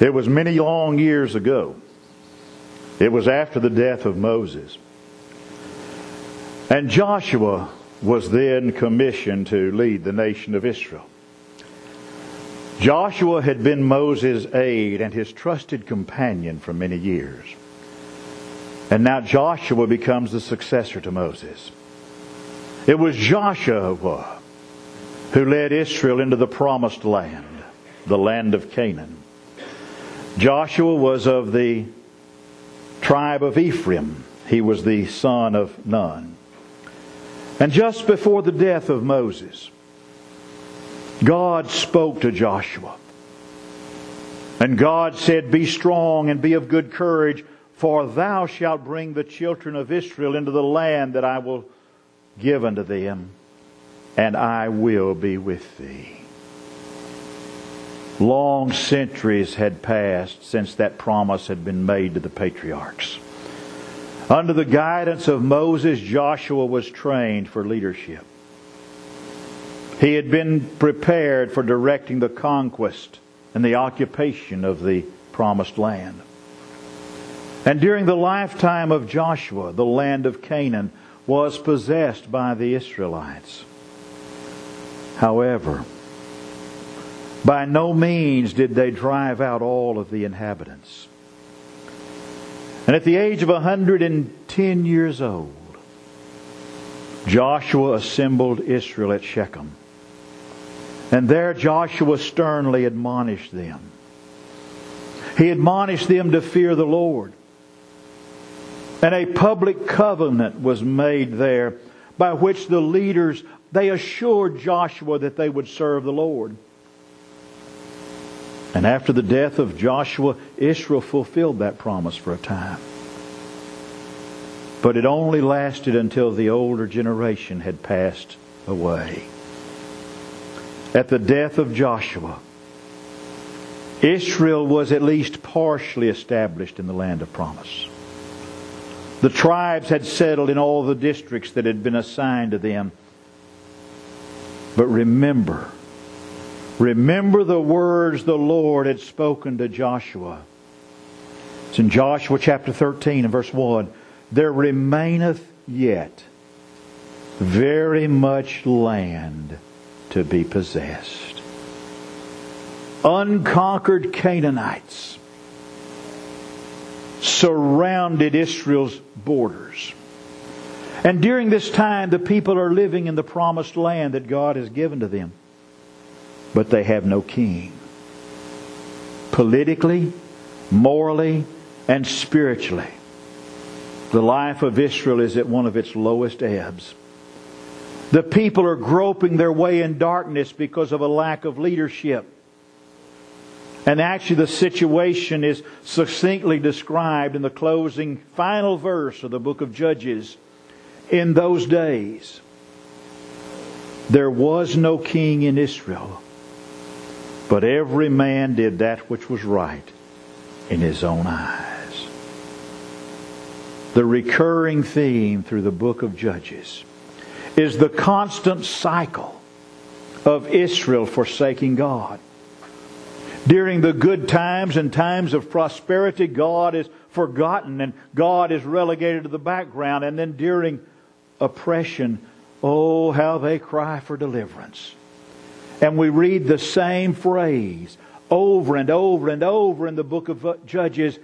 It was many long years ago. It was after the death of Moses. And Joshua was then commissioned to lead the nation of Israel. Joshua had been Moses' aide and his trusted companion for many years. And now Joshua becomes the successor to Moses. It was Joshua who led Israel into the promised land, the land of Canaan. Joshua was of the tribe of Ephraim. He was the son of Nun. And just before the death of Moses, God spoke to Joshua. And God said, Be strong and be of good courage, for thou shalt bring the children of Israel into the land that I will give unto them, and I will be with thee. Long centuries had passed since that promise had been made to the patriarchs. Under the guidance of Moses, Joshua was trained for leadership. He had been prepared for directing the conquest and the occupation of the promised land. And during the lifetime of Joshua, the land of Canaan was possessed by the Israelites. However, by no means did they drive out all of the inhabitants. And at the age of 110 years old, Joshua assembled Israel at Shechem. And there Joshua sternly admonished them. He admonished them to fear the Lord. And a public covenant was made there by which the leaders, they assured Joshua that they would serve the Lord. And after the death of Joshua, Israel fulfilled that promise for a time. But it only lasted until the older generation had passed away. At the death of Joshua, Israel was at least partially established in the land of promise. The tribes had settled in all the districts that had been assigned to them. But remember, Remember the words the Lord had spoken to Joshua. It's in Joshua chapter 13 and verse 1. There remaineth yet very much land to be possessed. Unconquered Canaanites surrounded Israel's borders. And during this time, the people are living in the promised land that God has given to them but they have no king. Politically, morally, and spiritually, the life of Israel is at one of its lowest ebbs. The people are groping their way in darkness because of a lack of leadership. And actually, the situation is succinctly described in the closing final verse of the book of Judges. In those days, there was no king in Israel but every man did that which was right in his own eyes. The recurring theme through the book of Judges is the constant cycle of Israel forsaking God. During the good times and times of prosperity, God is forgotten and God is relegated to the background. And then during oppression, oh, how they cry for deliverance. And we read the same phrase over and over and over in the book of Judges.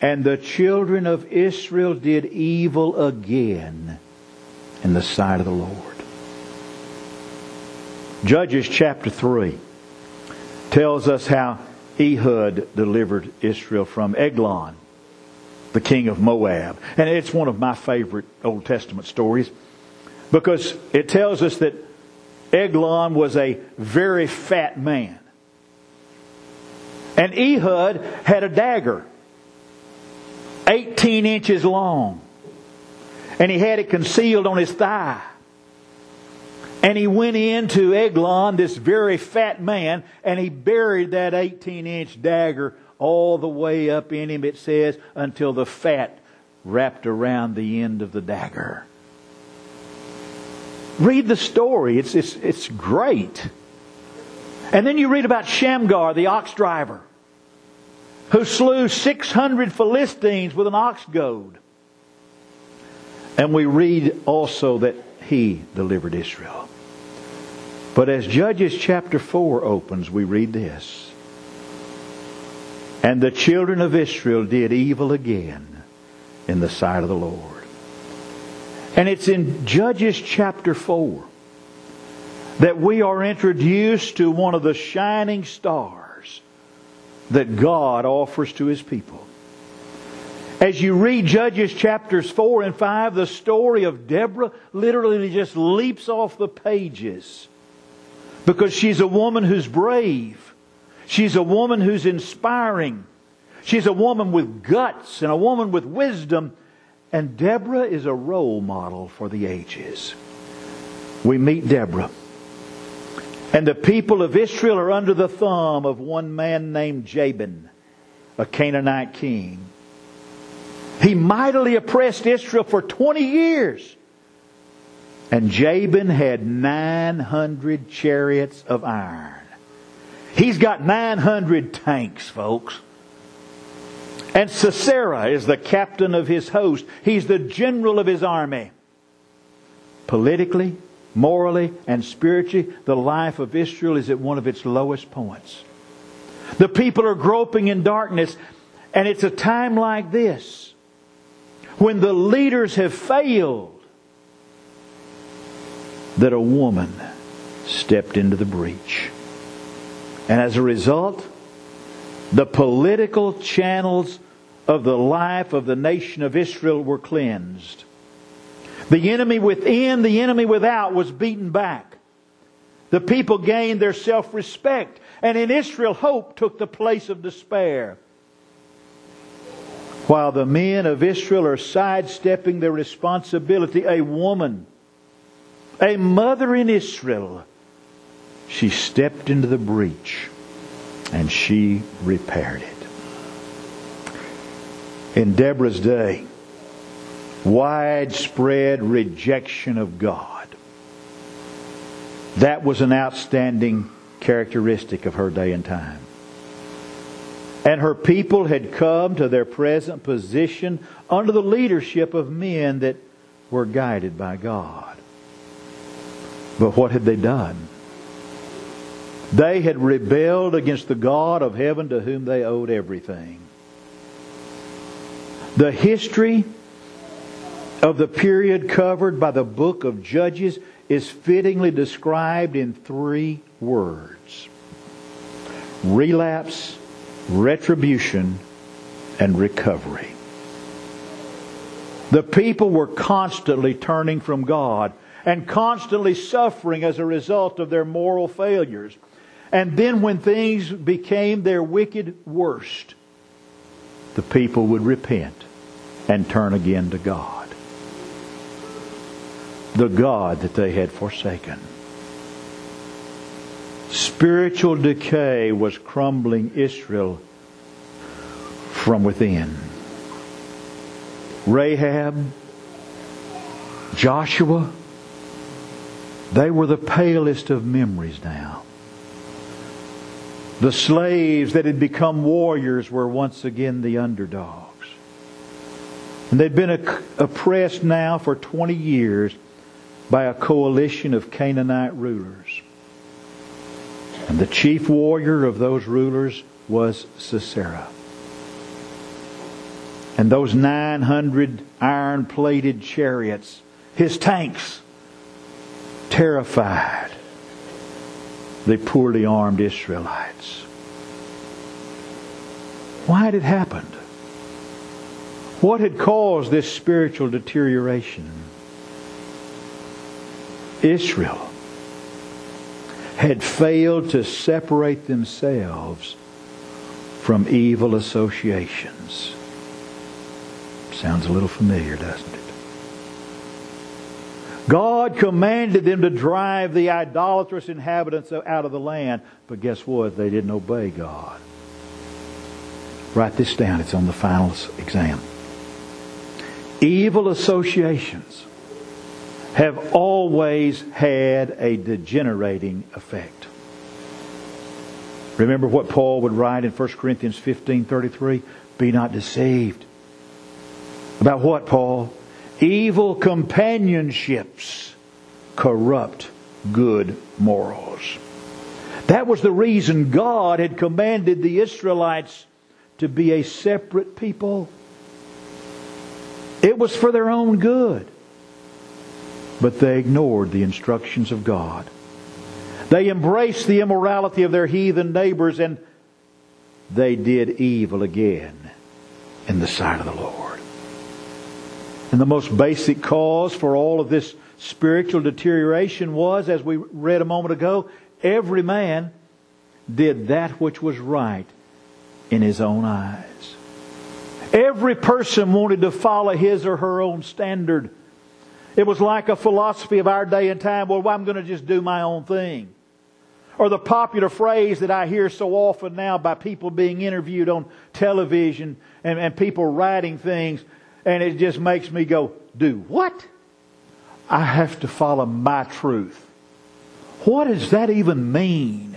And the children of Israel did evil again in the sight of the Lord. Judges chapter 3 tells us how Ehud delivered Israel from Eglon, the king of Moab. And it's one of my favorite Old Testament stories because it tells us that Eglon was a very fat man. And Ehud had a dagger, 18 inches long. And he had it concealed on his thigh. And he went into Eglon, this very fat man, and he buried that 18 inch dagger all the way up in him, it says, until the fat wrapped around the end of the dagger. Read the story. It's, it's, it's great. And then you read about Shamgar, the ox driver. who slew 600 Philistines with an ox goad. And we read also that he delivered Israel. But as Judges chapter 4 opens, we read this. And the children of Israel did evil again in the sight of the Lord. And it's in Judges chapter 4 that we are introduced to one of the shining stars that God offers to His people. As you read Judges chapters 4 and 5, the story of Deborah literally just leaps off the pages because she's a woman who's brave. She's a woman who's inspiring. She's a woman with guts and a woman with wisdom. And Deborah is a role model for the ages. We meet Deborah. And the people of Israel are under the thumb of one man named Jabin, a Canaanite king. He mightily oppressed Israel for 20 years. And Jabin had 900 chariots of iron. He's got 900 tanks, folks. And Sisera is the captain of his host. He's the general of his army. Politically, morally, and spiritually, the life of Israel is at one of its lowest points. The people are groping in darkness, and it's a time like this when the leaders have failed, that a woman stepped into the breach. And as a result, the political channels of the life of the nation of Israel were cleansed. The enemy within, the enemy without was beaten back. The people gained their self respect. And in Israel, hope took the place of despair. While the men of Israel are sidestepping their responsibility, a woman, a mother in Israel, she stepped into the breach and she repaired it. In Deborah's day, widespread rejection of God. That was an outstanding characteristic of her day and time. And her people had come to their present position under the leadership of men that were guided by God. But what had they done? They had rebelled against the God of heaven to whom they owed everything. The history of the period covered by the book of Judges is fittingly described in three words relapse, retribution, and recovery. The people were constantly turning from God and constantly suffering as a result of their moral failures. And then when things became their wicked worst, the people would repent and turn again to God. The God that they had forsaken. Spiritual decay was crumbling Israel from within. Rahab, Joshua, they were the palest of memories now. The slaves that had become warriors were once again the underdogs. And they'd been oppressed now for 20 years by a coalition of Canaanite rulers. And the chief warrior of those rulers was Sisera. And those 900 iron plated chariots, his tanks, terrified the poorly armed Israelites. Why had it happened? What had caused this spiritual deterioration? Israel had failed to separate themselves from evil associations. Sounds a little familiar, doesn't it? God commanded them to drive the idolatrous inhabitants out of the land, but guess what? They didn't obey God. Write this down. It's on the final exam. Evil associations have always had a degenerating effect. Remember what Paul would write in 1 Corinthians 15:33, "Be not deceived." About what, Paul? Evil companionships corrupt good morals. That was the reason God had commanded the Israelites to be a separate people. It was for their own good. But they ignored the instructions of God. They embraced the immorality of their heathen neighbors and they did evil again in the sight of the Lord. And the most basic cause for all of this spiritual deterioration was, as we read a moment ago, every man did that which was right in his own eyes. Every person wanted to follow his or her own standard. It was like a philosophy of our day and time, well, I'm going to just do my own thing. Or the popular phrase that I hear so often now by people being interviewed on television and, and people writing things, and it just makes me go, do what? I have to follow my truth. What does that even mean?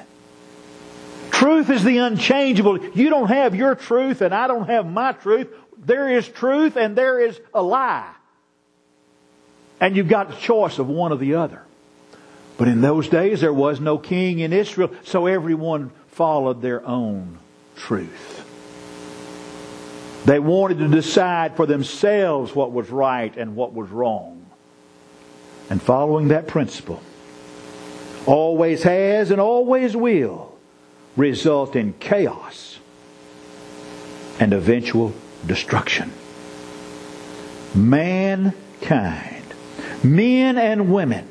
Truth is the unchangeable. You don't have your truth and I don't have my truth. There is truth and there is a lie. And you've got the choice of one or the other. But in those days there was no king in Israel, so everyone followed their own truth. They wanted to decide for themselves what was right and what was wrong. And following that principle always has and always will result in chaos and eventual destruction. Mankind, men and women,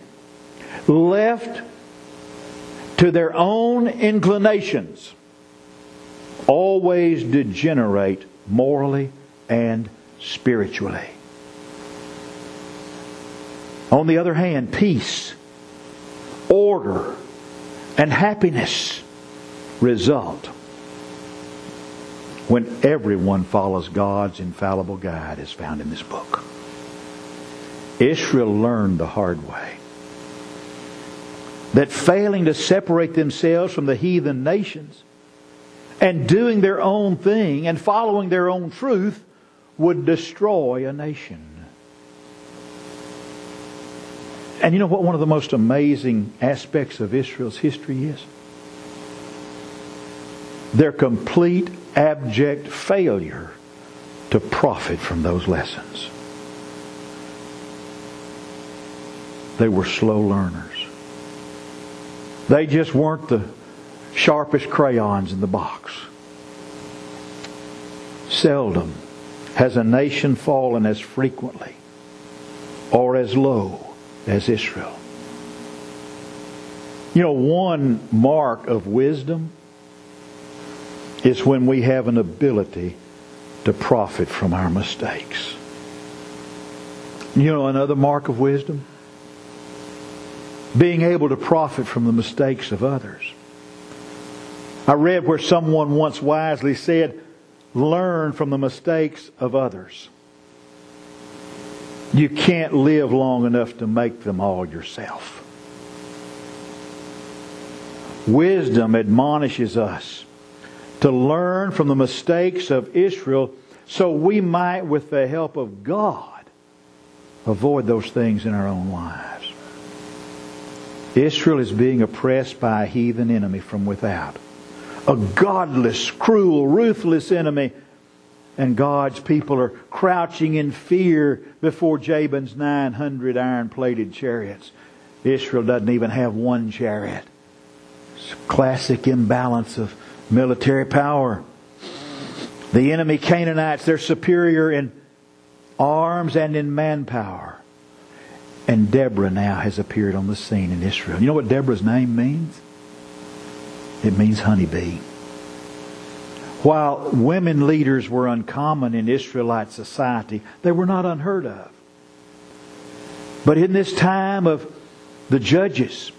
left to their own inclinations, always degenerate morally and spiritually. On the other hand, peace, order, and happiness result when everyone follows God's infallible guide as found in this book. Israel learned the hard way that failing to separate themselves from the heathen nations and doing their own thing and following their own truth would destroy a nation. And you know what one of the most amazing aspects of Israel's history is? Their complete, abject failure to profit from those lessons. They were slow learners. They just weren't the sharpest crayons in the box. Seldom has a nation fallen as frequently or as low as Israel. You know, one mark of wisdom is when we have an ability to profit from our mistakes. You know, another mark of wisdom? being able to profit from the mistakes of others. I read where someone once wisely said, learn from the mistakes of others. You can't live long enough to make them all yourself. Wisdom admonishes us to learn from the mistakes of Israel so we might, with the help of God, avoid those things in our own lives. Israel is being oppressed by a heathen enemy from without. A godless, cruel, ruthless enemy. And God's people are crouching in fear before Jabin's 900 iron plated chariots. Israel doesn't even have one chariot. It's a classic imbalance of military power. The enemy Canaanites, they're superior in arms and in manpower. And Deborah now has appeared on the scene in Israel. You know what Deborah's name means? It means honeybee. While women leaders were uncommon in Israelite society, they were not unheard of. But in this time of the judges,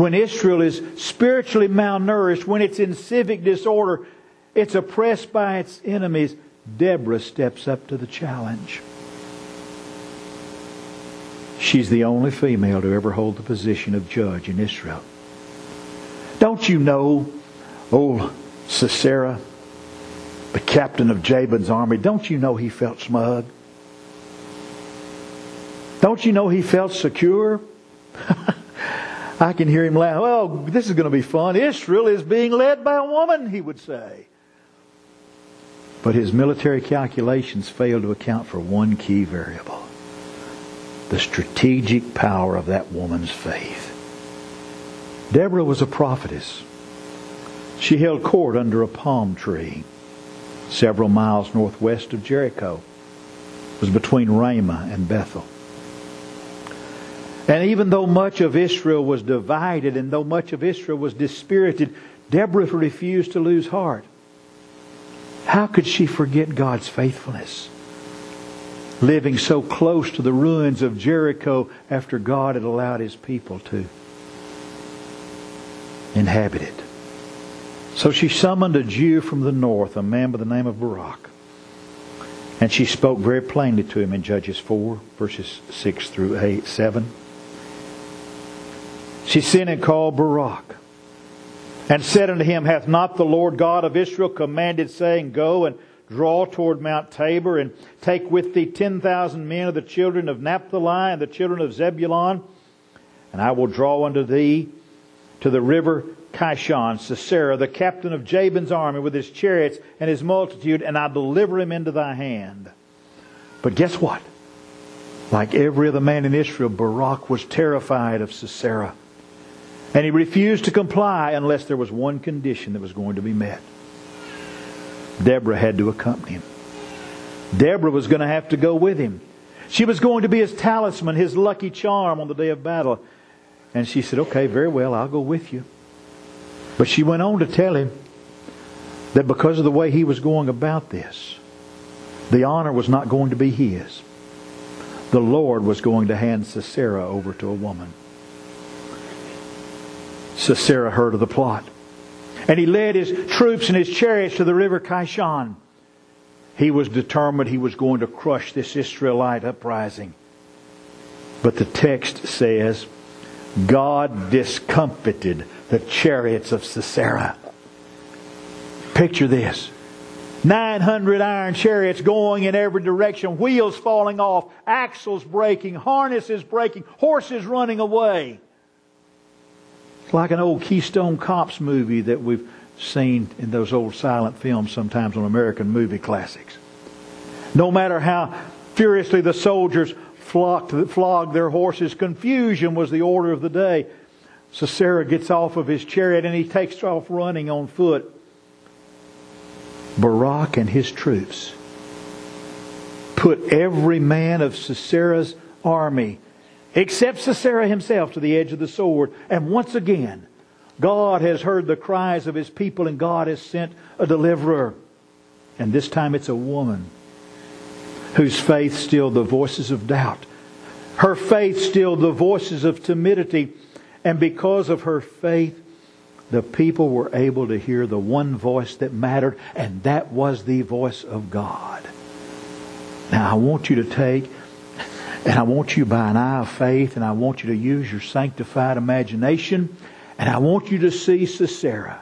when Israel is spiritually malnourished, when it's in civic disorder, it's oppressed by its enemies, Deborah steps up to the challenge. She's the only female to ever hold the position of judge in Israel. Don't you know Old Sisera, the captain of Jabin's army, don't you know he felt smug? Don't you know he felt secure? I can hear him laugh. Well, this is going to be fun. Israel is being led by a woman, he would say. But his military calculations failed to account for one key variable the strategic power of that woman's faith. Deborah was a prophetess. She held court under a palm tree several miles northwest of Jericho. It was between Ramah and Bethel. And even though much of Israel was divided and though much of Israel was dispirited, Deborah refused to lose heart. How could she forget God's faithfulness? Living so close to the ruins of Jericho after God had allowed his people to inhabit it. So she summoned a Jew from the north, a man by the name of Barak. And she spoke very plainly to him in Judges 4, verses 6 through 8, 7. She sent and called Barak and said unto him, Hath not the Lord God of Israel commanded, saying, Go and draw toward Mount Tabor, and take with thee ten thousand men of the children of Naphtali and the children of Zebulun, and I will draw unto thee to the river Kishon, Sisera, the captain of Jabin's army, with his chariots and his multitude, and I deliver him into thy hand. But guess what? Like every other man in Israel, Barak was terrified of Sisera. And he refused to comply unless there was one condition that was going to be met. Deborah had to accompany him. Deborah was going to have to go with him. She was going to be his talisman, his lucky charm on the day of battle. And she said, Okay, very well, I'll go with you. But she went on to tell him that because of the way he was going about this, the honor was not going to be his. The Lord was going to hand Sisera over to a woman. Sisera heard of the plot. And he led his troops and his chariots to the river Kishon. He was determined he was going to crush this Israelite uprising. But the text says, God discomfited the chariots of Sisera. Picture this. 900 iron chariots going in every direction, wheels falling off, axles breaking, harnesses breaking, horses running away. Like an old Keystone Cops movie that we've seen in those old silent films sometimes on American movie classics. No matter how furiously the soldiers flocked, flogged their horses, confusion was the order of the day. Sisera gets off of his chariot and he takes off running on foot. Barak and his troops put every man of Sisera's army except Sisera himself to the edge of the sword. And once again, God has heard the cries of his people and God has sent a deliverer. And this time it's a woman whose faith stilled the voices of doubt. Her faith stilled the voices of timidity. And because of her faith, the people were able to hear the one voice that mattered, and that was the voice of God. Now, I want you to take and I want you by an eye of faith, and I want you to use your sanctified imagination, and I want you to see Sisera.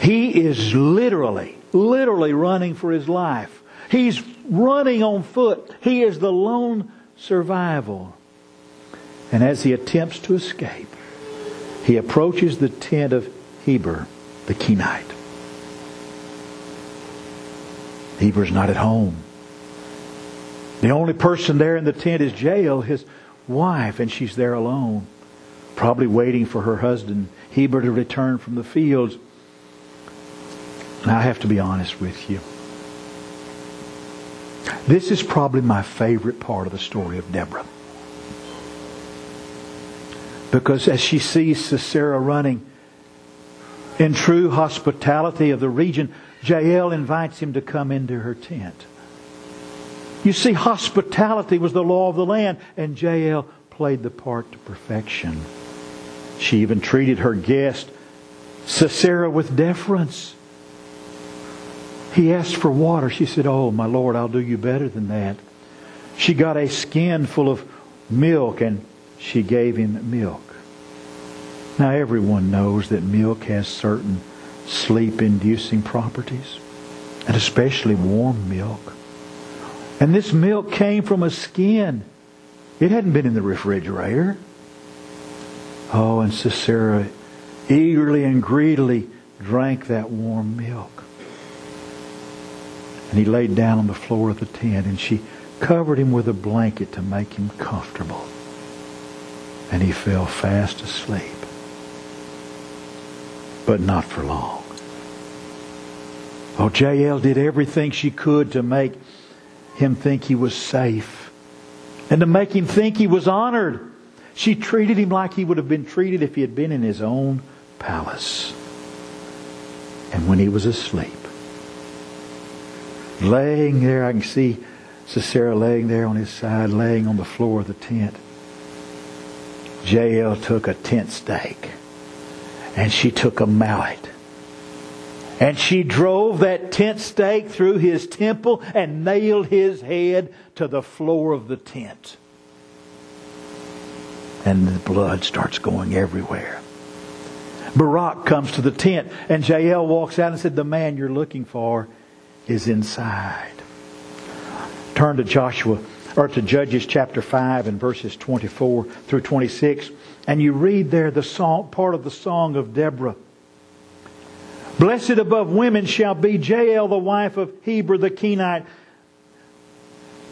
He is literally, literally running for his life. He's running on foot. He is the lone survival. And as he attempts to escape, he approaches the tent of Heber, the Kenite. Heber's not at home. The only person there in the tent is Jael, his wife, and she's there alone, probably waiting for her husband, Heber, to return from the fields. And I have to be honest with you. This is probably my favorite part of the story of Deborah. Because as she sees Sisera running in true hospitality of the region, Jael invites him to come into her tent. You see, hospitality was the law of the land, and Jael played the part to perfection. She even treated her guest, Sisera, with deference. He asked for water. She said, Oh, my Lord, I'll do you better than that. She got a skin full of milk and she gave him milk. Now, everyone knows that milk has certain sleep inducing properties, and especially warm milk. And this milk came from a skin. It hadn't been in the refrigerator. Oh, and Sisera eagerly and greedily drank that warm milk. And he laid down on the floor of the tent, and she covered him with a blanket to make him comfortable. And he fell fast asleep. But not for long. Oh, Jael did everything she could to make him think he was safe and to make him think he was honored. She treated him like he would have been treated if he had been in his own palace. And when he was asleep, laying there, I can see Sisera laying there on his side, laying on the floor of the tent. Jael took a tent stake and she took a mallet and she drove that tent stake through his temple and nailed his head to the floor of the tent. And the blood starts going everywhere. Barak comes to the tent, and Jael walks out and said, The man you're looking for is inside. Turn to Joshua, or to Judges chapter 5 and verses 24 through 26, and you read there the song, part of the song of Deborah. Blessed above women shall be Jael, the wife of Heber the Kenite.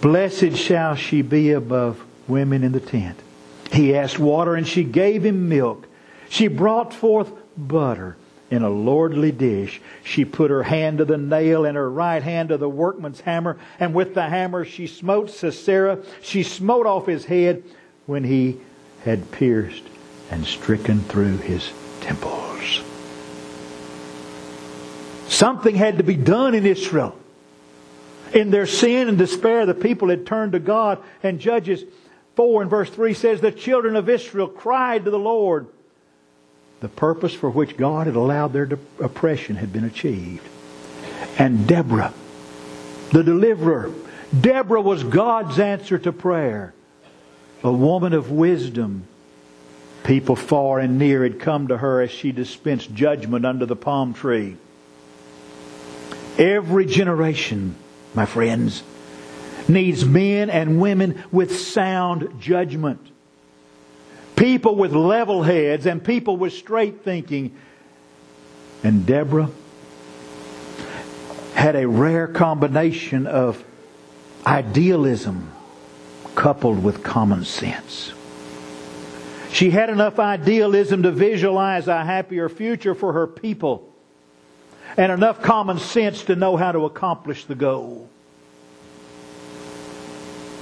Blessed shall she be above women in the tent. He asked water, and she gave him milk. She brought forth butter in a lordly dish. She put her hand to the nail and her right hand to the workman's hammer, and with the hammer she smote Sisera. She smote off his head when he had pierced and stricken through his temples. Something had to be done in Israel. In their sin and despair, the people had turned to God. And Judges 4 and verse 3 says, The children of Israel cried to the Lord. The purpose for which God had allowed their oppression had been achieved. And Deborah, the deliverer, Deborah was God's answer to prayer. A woman of wisdom. People far and near had come to her as she dispensed judgment under the palm tree. Every generation, my friends, needs men and women with sound judgment. People with level heads and people with straight thinking. And Deborah had a rare combination of idealism coupled with common sense. She had enough idealism to visualize a happier future for her people and enough common sense to know how to accomplish the goal.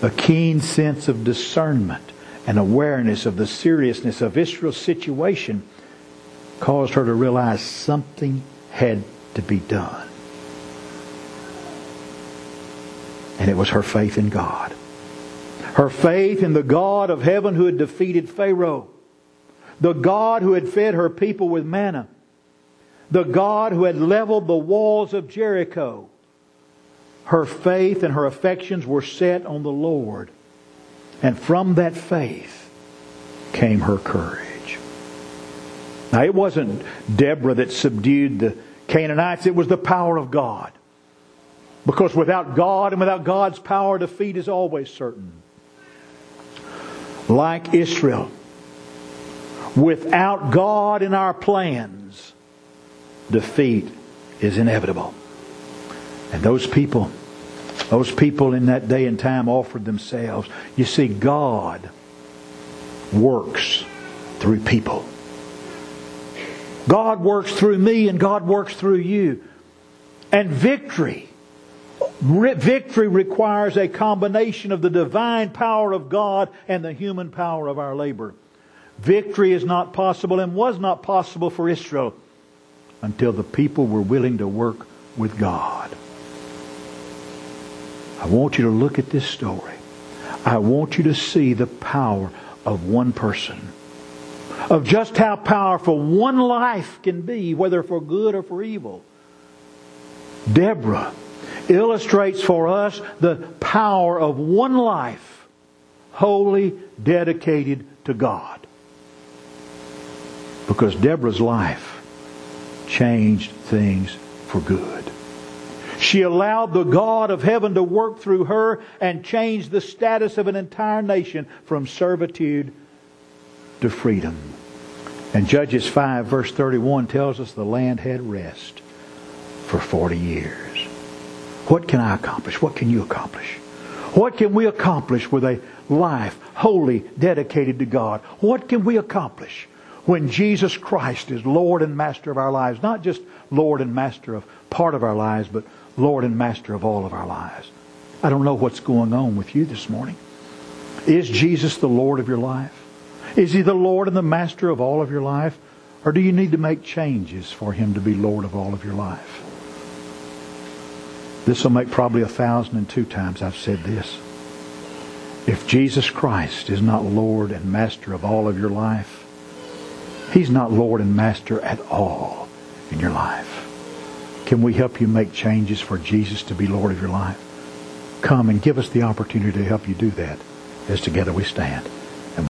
A keen sense of discernment and awareness of the seriousness of Israel's situation caused her to realize something had to be done. And it was her faith in God. Her faith in the God of heaven who had defeated Pharaoh. The God who had fed her people with manna the God who had leveled the walls of Jericho. Her faith and her affections were set on the Lord. And from that faith came her courage. Now, it wasn't Deborah that subdued the Canaanites, it was the power of God. Because without God and without God's power, defeat is always certain. Like Israel, without God in our plans, defeat is inevitable. And those people, those people in that day and time offered themselves. You see, God works through people. God works through me and God works through you. And victory, victory requires a combination of the divine power of God and the human power of our labor. Victory is not possible and was not possible for Israel until the people were willing to work with God. I want you to look at this story. I want you to see the power of one person. Of just how powerful one life can be, whether for good or for evil. Deborah illustrates for us the power of one life wholly dedicated to God. Because Deborah's life changed things for good. She allowed the God of heaven to work through her and change the status of an entire nation from servitude to freedom. And Judges 5 verse 31 tells us the land had rest for 40 years. What can I accomplish? What can you accomplish? What can we accomplish with a life wholly dedicated to God? What can we accomplish when Jesus Christ is Lord and Master of our lives? Not just Lord and Master of part of our lives, but Lord and Master of all of our lives. I don't know what's going on with you this morning. Is Jesus the Lord of your life? Is He the Lord and the Master of all of your life? Or do you need to make changes for Him to be Lord of all of your life? This will make probably a thousand and two times I've said this. If Jesus Christ is not Lord and Master of all of your life, He's not Lord and Master at all in your life. Can we help you make changes for Jesus to be Lord of your life? Come and give us the opportunity to help you do that as together we stand.